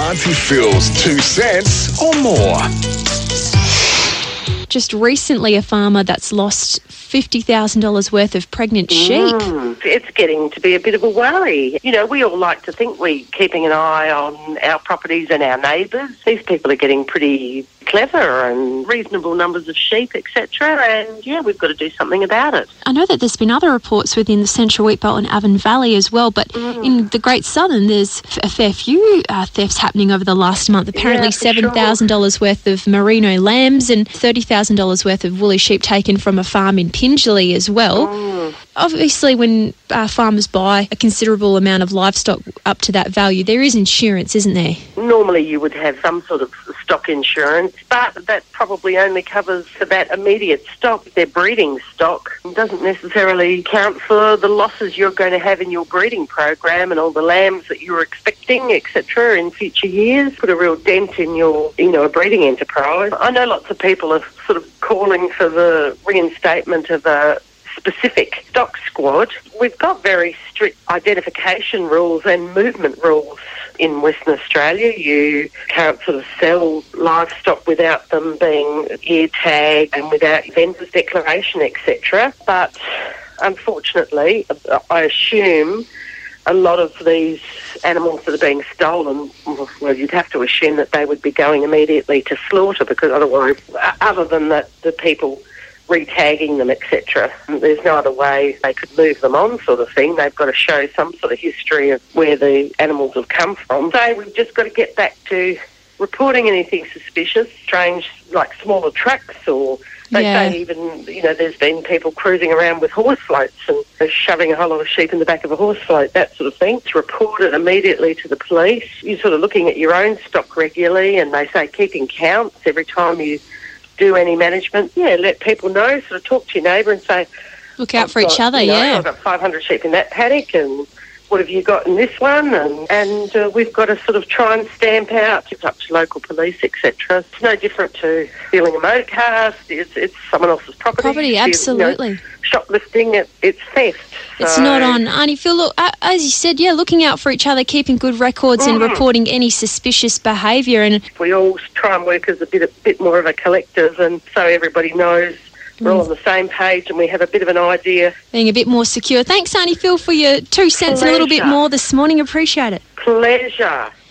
Aunty Fil's two cents or more. Just recently, a farmer that's lost $50,000 worth of pregnant sheep. Mm, it's getting to be a bit of a worry. You know, we all like to think we're keeping an eye on our properties and our neighbours. These people are getting pretty clever and reasonable numbers of sheep, etc. And yeah, we've got to do something about it. I know that there's been other reports within the Central Wheatbelt and Avon Valley as well, but Mm. in the Great Southern, there's a fair few uh, thefts happening over the last month. Apparently, Yeah, for sure. $7,000 worth of merino lambs and $30,000 worth of woolly sheep taken from a farm in Pingelly as well. Mm. Obviously, when uh, farmers buy a considerable amount of livestock up to that value, there is insurance, isn't there? Normally, you would have some sort of stock insurance, but that probably only covers for that immediate stock. Their breeding stock It doesn't necessarily count for the losses you're going to have in your breeding program and all the lambs that you're expecting, etc., in future years. Put a real dent in your, you know, a breeding enterprise. I know lots of people are sort of calling for the reinstatement of a specific stock squad. We've got very strict identification rules and movement rules in Western Australia. You can't sort of sell livestock without them being ear tagged and without vendor's declaration, etc. But unfortunately, I assume a lot of these animals that are being stolen, well, you'd have to assume that they would be going immediately to slaughter because otherwise, other than that, the people retagging them, etc. There's no other way they could move them on, sort of thing. They've got to show some sort of history of where the animals have come from. So we've just got to get back to reporting anything suspicious, strange, like smaller trucks or. They Yeah. say even, you know, there's been people cruising around with horse floats and shoving a whole lot of sheep in the back of a horse float, that sort of thing. To report it immediately to the police. You're sort of looking at your own stock regularly and they say keeping counts every time you do any management. Yeah, let people know, sort of talk to your neighbour and say, Look out I've for each other, you know, yeah. I've got 500 sheep in that paddock, and what have you got in this one? And and uh, we've got to sort of try and stamp out. It's up to local police, etc. It's no different to stealing a motor car. It's, it's someone else's property. Property, You know, absolutely. shoplifting, it, it's theft. It's So- not on. Aunty Fil, look, as you said, yeah, looking out for each other, keeping good records and Mm. reporting any suspicious behaviour. And We all try and work as a bit, a bit more of a collective, and so everybody knows we're all on the same page and we have a bit of an idea. being a bit more secure. Thanks, Aunty Fil, for your two cents and a little bit more this morning. Appreciate it. Pleasure.